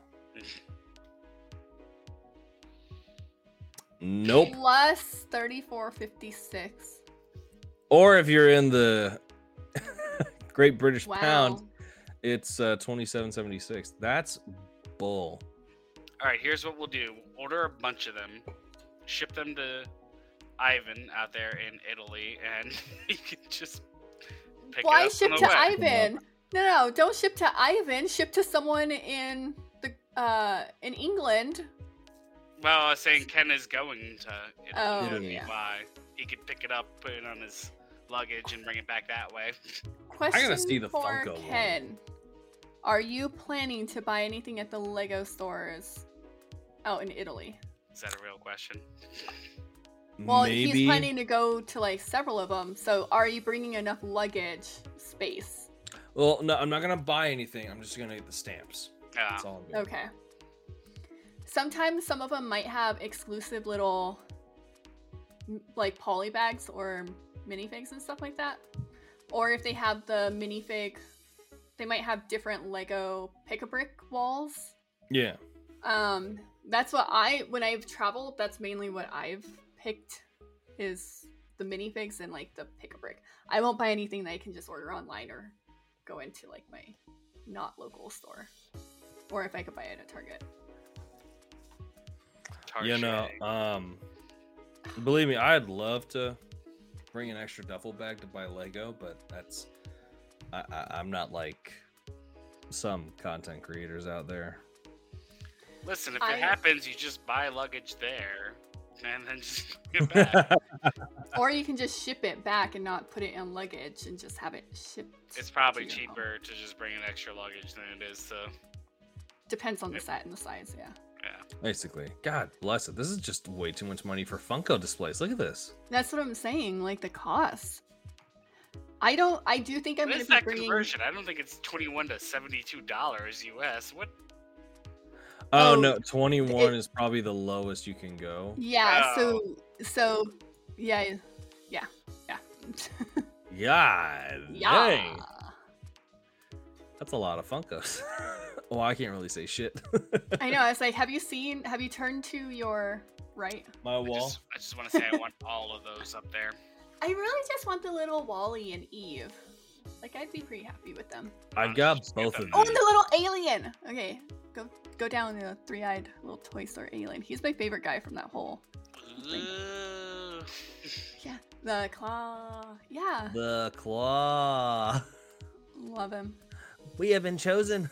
Nope. Plus thirty four fifty six. Or if you're in the Great British Wow. Pound, it's uh, twenty-seven seventy-six. That's bull. All right, here's what we'll do: order a bunch of them, ship them to Ivan out there in Italy, and he can just pick Why it up ship on to the way. Ivan? No, no, don't ship to Ivan. Ship to someone in the uh in England. Well, I was saying Ken is going to Italy. Oh, that'd yeah. why he could pick it up, put it on his luggage, and bring it back that way. Question see the for Funko one. Ken: Are you planning to buy anything at the Lego stores out in Italy? Is that a real question? Well, Maybe. he's planning to go to like several of them. So, are you bringing enough luggage space? Well, no, I'm not gonna buy anything. I'm just gonna get the stamps. Yeah. That's all I'm doing. Okay. Sometimes some of them might have exclusive little like poly bags or minifigs and stuff like that. Or if they have the minifig, they might have different Lego pick-a-brick walls. Yeah. Um, that's what I when I've traveled. That's mainly what I've picked is the minifigs and like the pick-a-brick. I won't buy anything that I can just order online or go into like my not local store, or if I could buy it at Target. You know, um, believe me, I'd love to bring an extra duffel bag to buy Lego, but that's I, I, I'm not like some content creators out there. Listen, if I- it happens, you just buy luggage there, and then just bring it back. Or you can just ship it back and not put it in luggage and just have it shipped. it's probably to your home. cheaper to just bring an extra luggage than it is to. Depends on the Yep. set and the size, yeah. Yeah. Basically, God bless it. This is just way too much money for Funko displays. Look at this. That's what I'm saying, like the cost. I don't. I do think I'm What going is to be that bringing. conversion? I don't think it's twenty-one to seventy-two dollars US. What? Oh, Oh, no, 21 it- is probably the lowest you can go. Yeah. So Oh. so yeah yeah yeah Yeah, yeah. dang, that's a lot of Funkos. well, I can't really say shit. I know. I was like, have you seen? Have you turned to your right? My I wall. just, I just want to say I want all of those up there. I really just want the little Wally and Eve. Like I'd be pretty happy with them. I got both of them. Oh, and the little alien. Okay, go go down the three-eyed little Toy Story alien. He's my favorite guy from that whole. Ugh. Yeah, the claw. Yeah, The claw. love him. We have been chosen.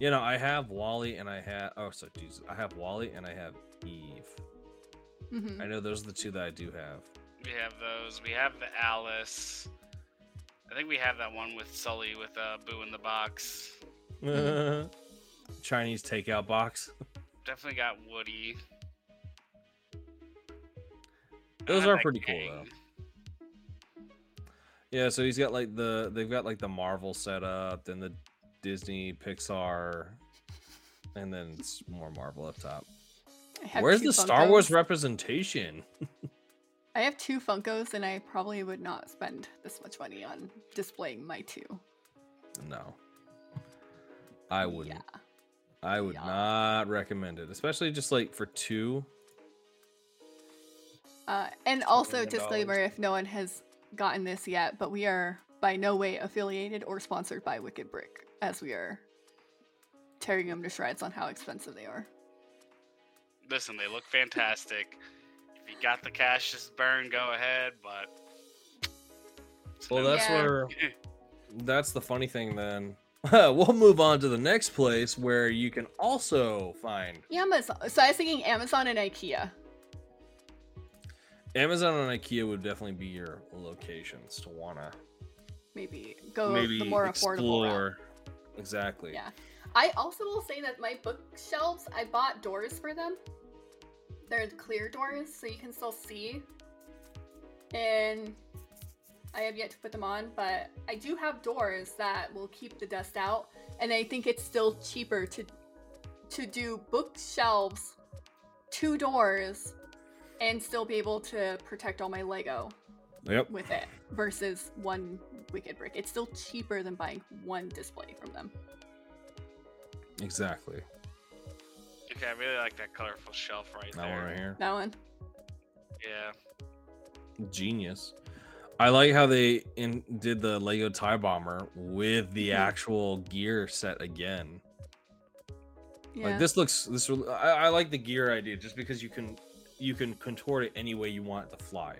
You know, I have Wally and I have oh so Jesus. I have Wally and I have Eve. hmm I know those are the two that I do have. We have those. We have the Alice. I think we have that one with Sully with uh, Boo in the box. Chinese takeout box. Definitely got Woody. Those are like pretty cool though. Yeah, so he's got like the they've got like the Marvel setup, then the Disney, Pixar, and then it's more Marvel up top. Where's the Star Wars representation? I have two Funkos, and I probably would not spend this much money on displaying my two. No. I wouldn't. Yeah. I would Yeah. not recommend it, especially just like for two. Uh, and also, disclaimer if no one has gotten this yet, but we are by no way affiliated or sponsored by Wicked Brick, as we are tearing them to shreds on how expensive they are. Listen, they look fantastic. If you got the cash, just burn, go ahead. But Well, no- that's Yeah. where that's the funny thing then. we'll move on to the next place where you can also find Amazon. So I was thinking Amazon and IKEA. Amazon and IKEA would definitely be your locations to wanna Maybe go maybe the more affordable route. Exactly. Yeah. I also will say that my bookshelves, I bought doors for them. They're clear doors, so you can still see. And I have yet to put them on, but I do have doors that will keep the dust out. And I think it's still cheaper to to do bookshelves, two doors, and still be able to protect all my Lego Yep. with it versus one wicked brick. It's still cheaper than buying one display from them. Exactly. Okay, I really like that colorful shelf right That there. one right here. That one. Yeah. Genius. I like how they in, did the Lego Tie Bomber with the Mhm. actual gear set again. Yeah. Like this looks this. re- I, I like the gear idea just because you can you can contort it any way you want it to fly.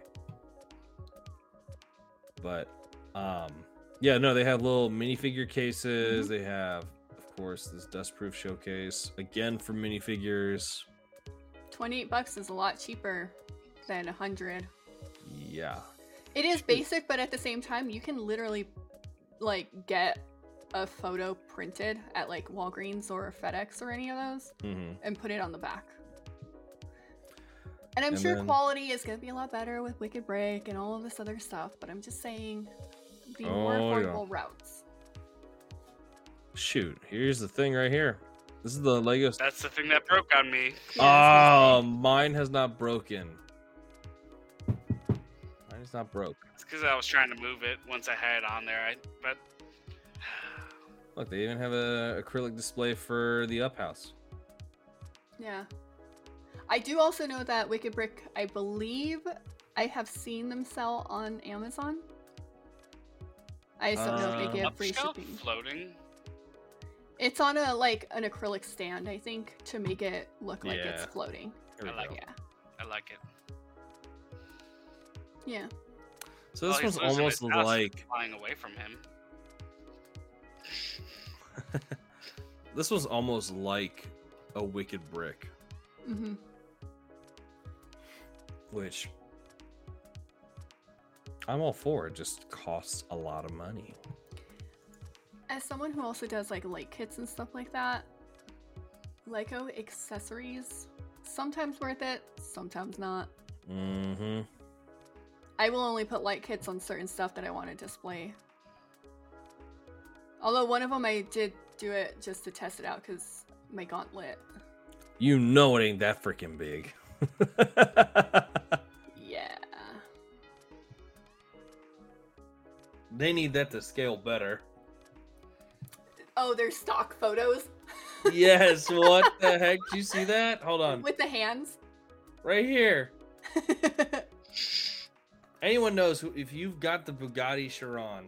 But um yeah, no, they have little minifigure cases. They have, of course, this dustproof showcase again for minifigures. 28 bucks is a lot cheaper than 100. Yeah, It is basic, but at the same time, you can literally like get a photo printed at like Walgreens or FedEx or any of those hmm and put it on the back. And I'm And sure then- quality is going to be a lot better with Wicked Brick and all of this other stuff, but I'm just saying the more Oh, yeah. affordable routes. Shoot. Here's the thing right here. This is the Lego. That's the thing that broke on me. Yeah, Oh, mine has not broken. Mine is not broke. It's because I was trying to move it once I had it on there. I but Look, they even have a acrylic display for the up house. Yeah. I do also know that Wicked Brick, I believe I have seen them sell on Amazon. I just don't know if they um, give free shipping. floating. It's on a like an acrylic stand, I think, to make it look like it's Yeah. floating. Here we I like go. Yeah. I like it. Yeah. So this he's one's losing almost his house. like Flying away from him. this was almost like a wicked brick, hmm which I'm all for. It just costs a lot of money. As someone who also does like light kits and stuff like that, Lego accessories sometimes worth it, sometimes not. Mm-hmm. I will only put light kits on certain stuff that I want to display. Although one of them I did do it just to test it out because my gauntlet. You know it ain't that freaking big. Yeah. they need that to scale better. Oh, there's stock photos Yes, what the heck? Do you see that? Hold on. with the hands. Right here. anyone knows who, if you've got the Bugatti Chiron,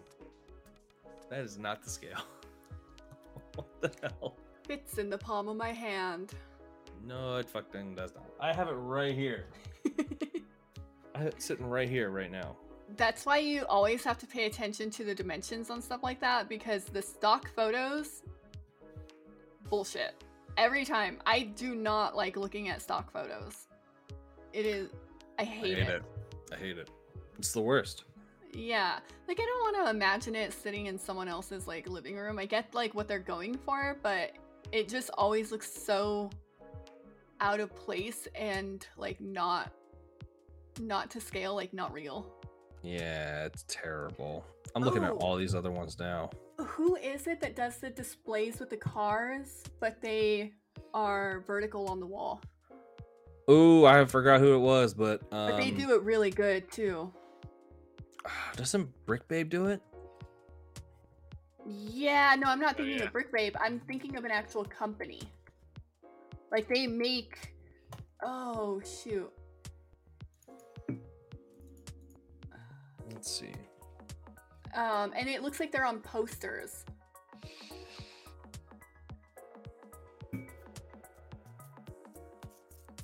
that is not the scale. what the hell? Fits in the palm of my hand. No, it fucking does not. I have it right here. I have it sitting right here, right now. That's why you always have to pay attention to the dimensions on stuff like that because the stock photos bullshit. Every time. I do not like looking at stock photos. It is I hate, I hate it. I hate it. It's the worst. Yeah. Like I don't want to imagine it sitting in someone else's like living room. I get like what they're going for, but it just always looks so out of place and like not not to scale, like not real. Yeah, it's terrible. I'm looking at Oh. all these other ones now. Who is it that does the displays with the cars, but they are vertical on the wall? Ooh, I forgot who it was, but um, But they do it really good too. Doesn't Brick Babe do it? Yeah, no, I'm not Oh, thinking yeah. of Brick Babe. I'm thinking of an actual company. Like they make. Oh shoot. Let's see. Um, and it looks like they're on posters.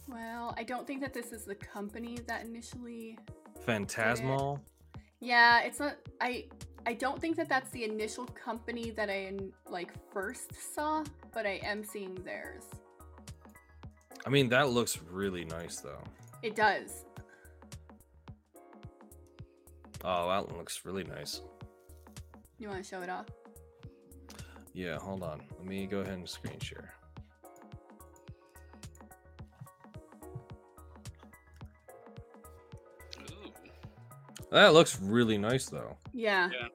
Well, I don't think that this is the company that initially. Phantasmal. Yeah, it's not. I I don't think that that's the initial company that I like first saw, but I am seeing theirs. I mean, that looks really nice though. It does. Oh, that one looks really nice. You want to show it off? Yeah, hold on. Let me go ahead and screen share. Ooh. That looks really nice though. Yeah. Yeah.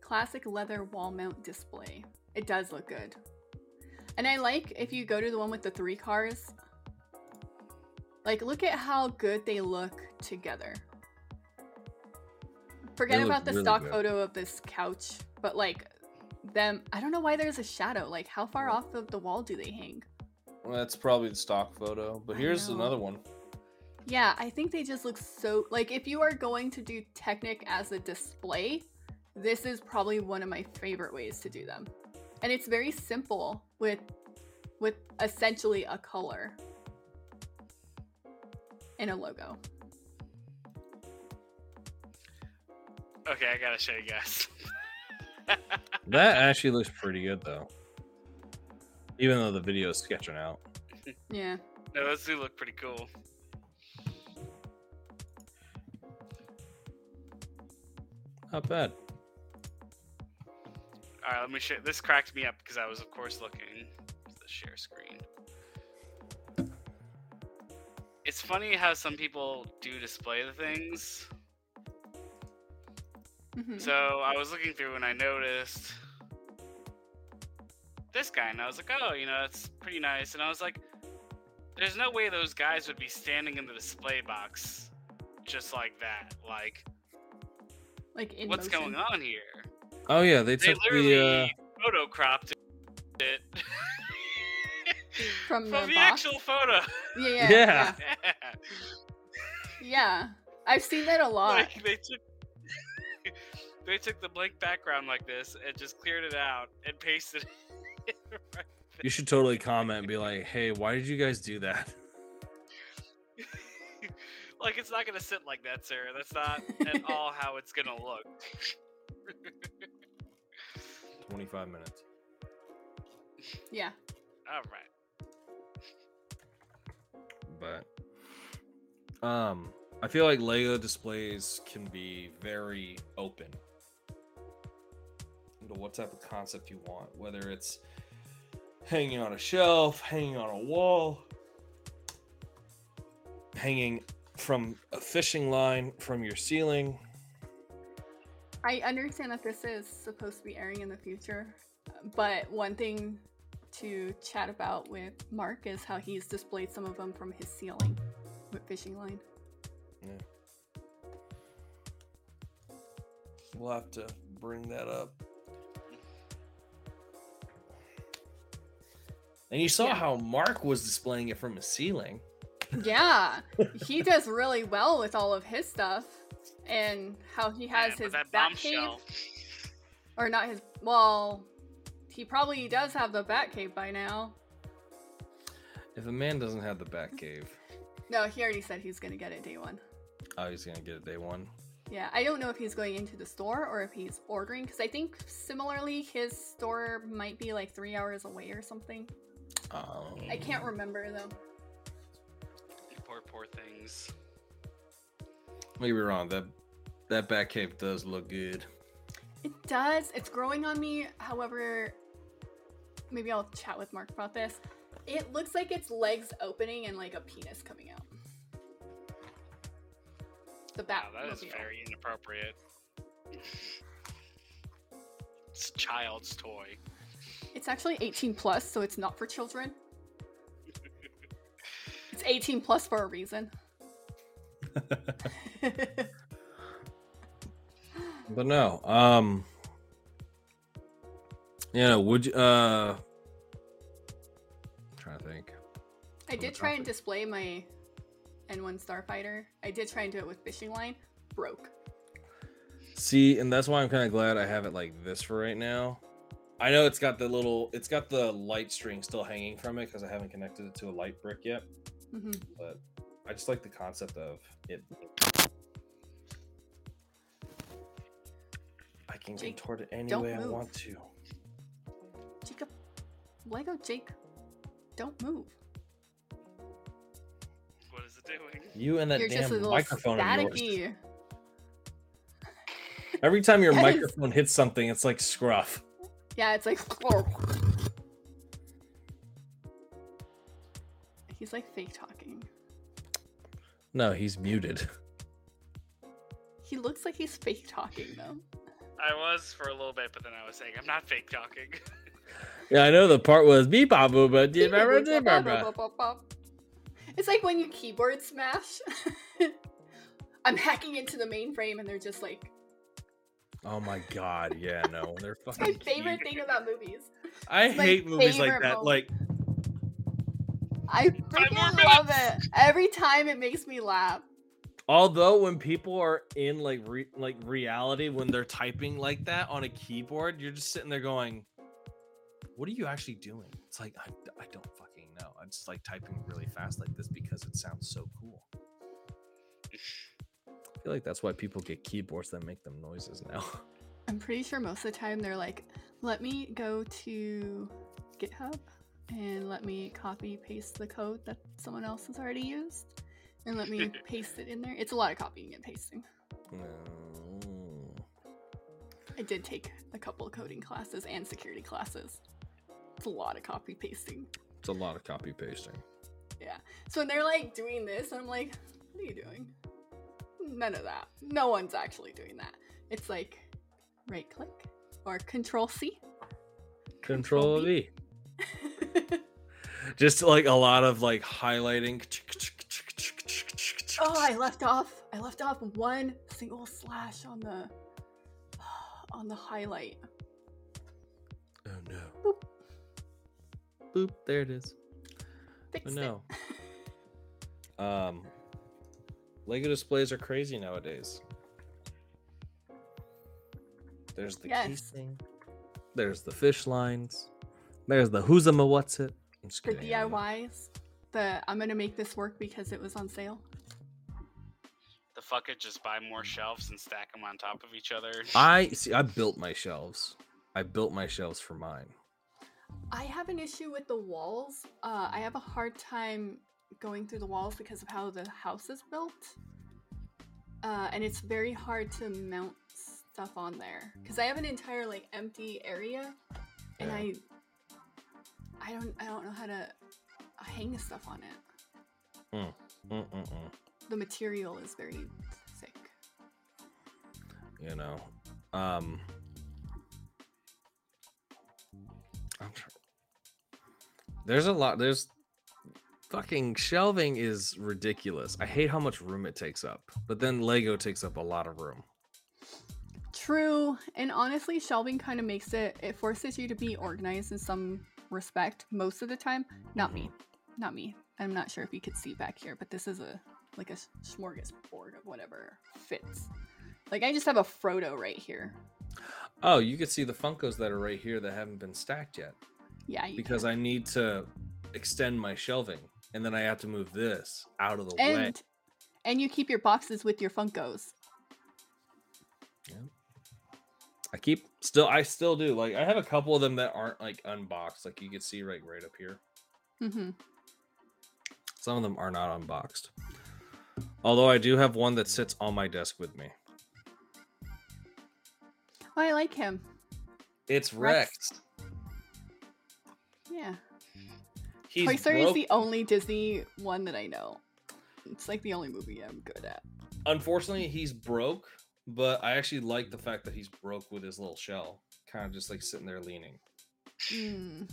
Classic leather wall mount display. It does look good. And I like if you go to the one with the three cars. Like look at how good they look together. Forget look about the really stock good. photo of this couch, but like them I don't know why there's a shadow. Like how far off of the wall do they hang? Well, that's probably the stock photo, but I here's know. another one. Yeah, I think they just look so like if you are going to do Technic as a display, this is probably one of my favorite ways to do them. And it's very simple with with essentially a color and a logo. Okay, I gotta show you guys. That actually looks pretty good though. Even though the video is sketching out. Yeah. no, those do look pretty cool. Not bad. All right, let me share. This cracked me up because I was, of course, looking at the share screen. It's funny how some people do display the things. Mhm. So I was looking through and I noticed this guy, and I was like, oh, you know, that's pretty nice. And I was like, there's no way those guys would be standing in the display box just like that. Like, Like in what's motion. going on here? Oh yeah, they They took literally the uh photo cropped it From the the, actual photo. Yeah, yeah. Yeah. Yeah. Yeah. I've seen that a lot. like they took they took the blank background like this and just cleared it out and pasted it right you should totally comment and be like, "Hey, why did you guys do that?" like it's not gonna sit like that, Sarah. That's not at all how it's gonna look. 25 minutes. Yeah. All right. But um I feel like Lego displays can be very open into what type of concept you want, whether it's hanging on a shelf, hanging on a wall, hanging from a fishing line from your ceiling. I understand that this is supposed to be airing in the future, but one thing to chat about with Mark is how he's displayed some of them from his ceiling with fishing line. Yeah. We'll have to bring that up. And you saw Yeah. how Mark was displaying it from his ceiling. Yeah, he does really well with all of his stuff, and how he has Man, his that bat cave, bombshell. or not his. Well, he probably does have the bat cave by now. If a man doesn't have the bat cave, No, he already said he's gonna get it day one. oh, he's gonna get it day one. Yeah, I don't know if he's going into the store or if he's ordering because I think similarly his store might be like three hours away or something. Um, I can't remember though. Poor, poor things. Maybe wrong. That that bat cave does look good. It does. It's growing on me. However, maybe I'll chat with Mark about this. It looks like its legs opening and like a penis coming out. The bat. Wow, that is very inappropriate. It's a child's toy. It's actually 18 plus, so it's not for children. It's 18 plus for a reason. But no, um, you know, would you, uh, I'm trying to think. I did try and display my N1 Starfighter. I did try and do it with fishing line. Broke. See, and that's why I'm kind of glad I have it like this for right now. I know it's got the little, it's got the light string still hanging from it because I haven't connected it to a light brick yet. hmm But I just like the concept of it. I can Jake, contort it any don't way I want to. Jacob, Lego Jake, don't move. What is it doing? You and that You're just a damn little microphone of yours. Every time your Yes. microphone hits something, it's like scruff. Yeah, it's like. He's like fake talking. No, he's muted. He looks like he's fake talking though. I was for a little bit, but then I was saying I'm not fake talking. Yeah, I know the part was beep bop boo, but you remember the blah, It's like when you keyboard smash. I'm hacking into the mainframe and they're just like Oh my god, yeah, no, they're it's my fucking. favorite thing about movies. I it's hate movies like that. moment. Like, I more freaking love it. Every time it makes me laugh. although when people are in like re- like reality, when they're typing like that on a keyboard, you're just sitting there going, "What are you actually doing?" It's like I, I don't fucking know. I'm just like typing really fast like this because it sounds so cool. I feel like that's why people get keyboards that make them noises now. I'm pretty sure most of the time they're like, let me go to GitHub and let me copy paste the code that someone else has already used and let me paste it in there. It's a lot of copying and pasting. Mm. I did take a couple of coding classes and security classes. It's a lot of copy pasting. It's a lot of copy pasting. Yeah. So when they're like doing this, I'm like, what are you doing? None of that. No one's actually doing that. It's like right click or control C. Control V. Just like a lot of like highlighting. Oh, I left off. I left off one single slash on the on the highlight. Oh no. Boop. Boop. There it is. Oh it. no. Um, Lego displays are crazy nowadays. There's the Yes. casing. There's the fish lines. There's the who's a what's it. I'm just For kidding, I don't know. DIYs, the I'm gonna make this work because it was on sale. the fuck it, just buy more shelves and stack them on top of each other. I see. I built my shelves. I built my shelves for mine. I have an issue with the walls. Uh, I have a hard time going through the walls because of how the house is built. Uh, and it's very hard to mount stuff on there because I have an entire like empty area, and Yeah. I, I don't, I don't know how to hang stuff on it. Mm-mm-mm. The material is very thick. You know. Um. I'm try- There's a lot. There's fucking shelving is ridiculous. I hate how much room it takes up. But then Lego takes up a lot of room. True, and honestly, shelving kind of makes it. It forces you to be organized in some respect most of the time. Not me, mm-hmm. not me. I'm not sure if you could see back here, but this is a like a smorgasbord of whatever fits. Like I just have a Frodo right here. Oh, you could see the Funkos that are right here that haven't been stacked yet Yeah, you because I need to extend my shelving, and then I have to move this out of the and way. and you keep your boxes with your Funkos. I keep still, I still do. Like I have a couple of them that aren't like unboxed, like you can see right right up here. Mm-hmm. Some of them are not unboxed. Although I do have one that sits on my desk with me. Oh, I like him. It's Rex. Rex. Yeah. He's Toy Story is the only Disney one that I know. It's like the only movie I'm good at. Unfortunately, he's broke, but I actually like the fact that he's broke with his little shell, kind of just like sitting there leaning. Mm.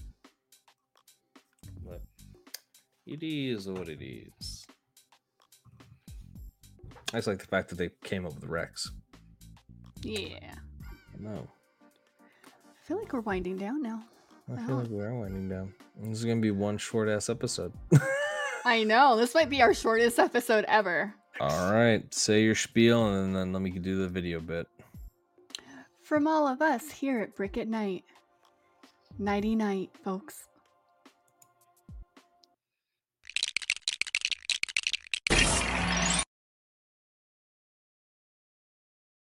But it is what it is. I just like the fact that they came up with Rex. Yeah. No, I feel like we're winding down now. I feel Wow. like we are winding down. This is gonna be one short ass episode. I know. This might be our shortest episode ever. All right, say your spiel and then let me do the video bit. From all of us here at Brick@Nite. Nighty night, folks.